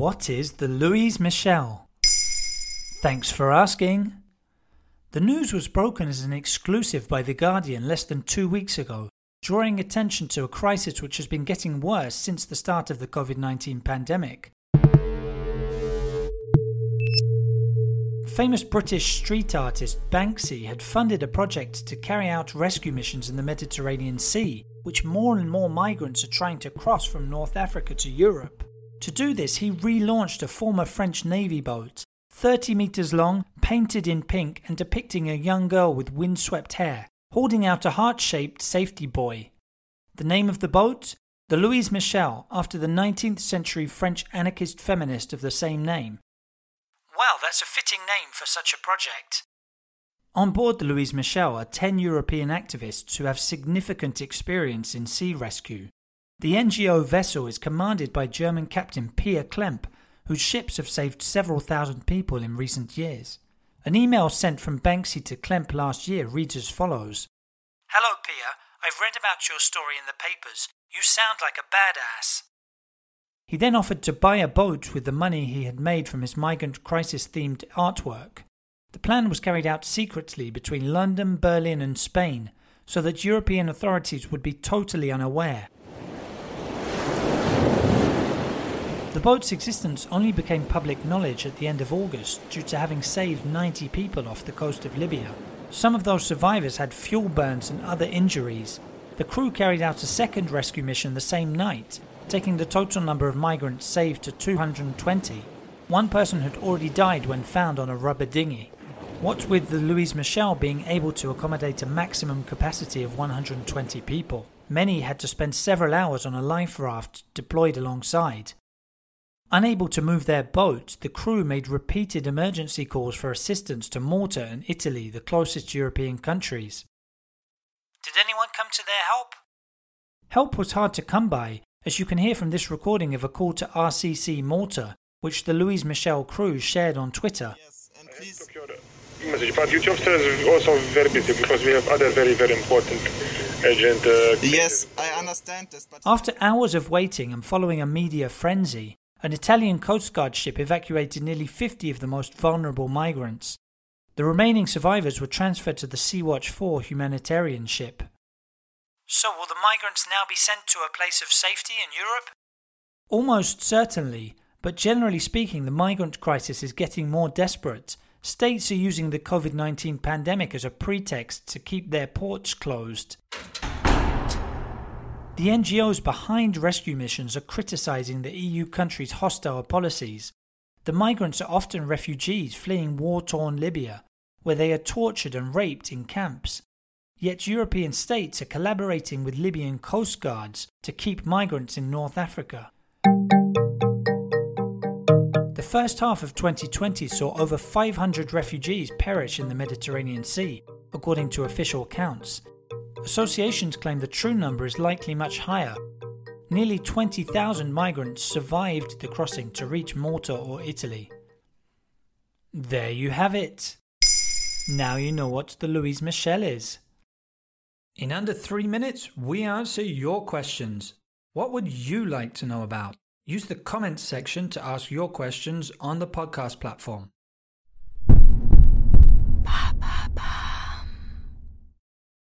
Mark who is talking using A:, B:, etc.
A: What is the Louise Michel? Thanks for asking. The news was broken as an exclusive by The Guardian less than two weeks ago, drawing attention to a crisis which has been getting worse since the start of the COVID 19 pandemic. Famous British street artist Banksy had funded a project to carry out rescue missions in the Mediterranean Sea, which more and more migrants are trying to cross from North Africa to Europe. To do this, he relaunched a former French Navy boat, 30 metres long, painted in pink, and depicting a young girl with windswept hair, holding out a heart shaped safety buoy. The name of the boat? The Louise Michel, after the 19th century French anarchist feminist of the same name. Well, that's a fitting name for such a project. On board the Louise Michel are 10 European activists who have significant experience in sea rescue. The NGO vessel is commanded by German captain Pia Klemp, whose ships have saved several thousand people in recent years. An email sent from Banksy to Klemp last year reads as follows Hello, Pia. I've read about your story in the papers. You sound like a badass. He then offered to buy a boat with the money he had made from his migrant crisis themed artwork. The plan was carried out secretly between London, Berlin, and Spain so that European authorities would be totally unaware. The boat's existence only became public knowledge at the end of August due to having saved 90 people off the coast of Libya. Some of those survivors had fuel burns and other injuries. The crew carried out a second rescue mission the same night, taking the total number of migrants saved to 220. One person had already died when found on a rubber dinghy. What with the Louise Michel being able to accommodate a maximum capacity of 120 people, many had to spend several hours on a life raft deployed alongside. Unable to move their boat, the crew made repeated emergency calls for assistance to Malta and Italy, the closest European countries. Did anyone come to their help? Help was hard to come by, as you can hear from this recording of a call to RCC Malta, which the Louise Michel crew shared on Twitter.
B: Yes, and please.
C: message, but job is also very busy because we have other very, very important agent. Uh,
B: Yes, I understand this, but
A: After hours of waiting and following a media frenzy, an Italian Coast Guard ship evacuated nearly 50 of the most vulnerable migrants. The remaining survivors were transferred to the Sea-Watch 4 humanitarian ship. So, will the migrants now be sent to a place of safety in Europe? Almost certainly, but generally speaking, the migrant crisis is getting more desperate. States are using the COVID 19 pandemic as a pretext to keep their ports closed. The NGOs behind rescue missions are criticizing the EU countries' hostile policies. The migrants are often refugees fleeing war torn Libya, where they are tortured and raped in camps. Yet European states are collaborating with Libyan coast guards to keep migrants in North Africa. The first half of 2020 saw over 500 refugees perish in the Mediterranean Sea, according to official accounts. Associations claim the true number is likely much higher. Nearly 20,000 migrants survived the crossing to reach Malta or Italy. There you have it. Now you know what the Louise Michel is. In under three minutes, we answer your questions. What would you like to know about? Use the comments section to ask your questions on the podcast platform.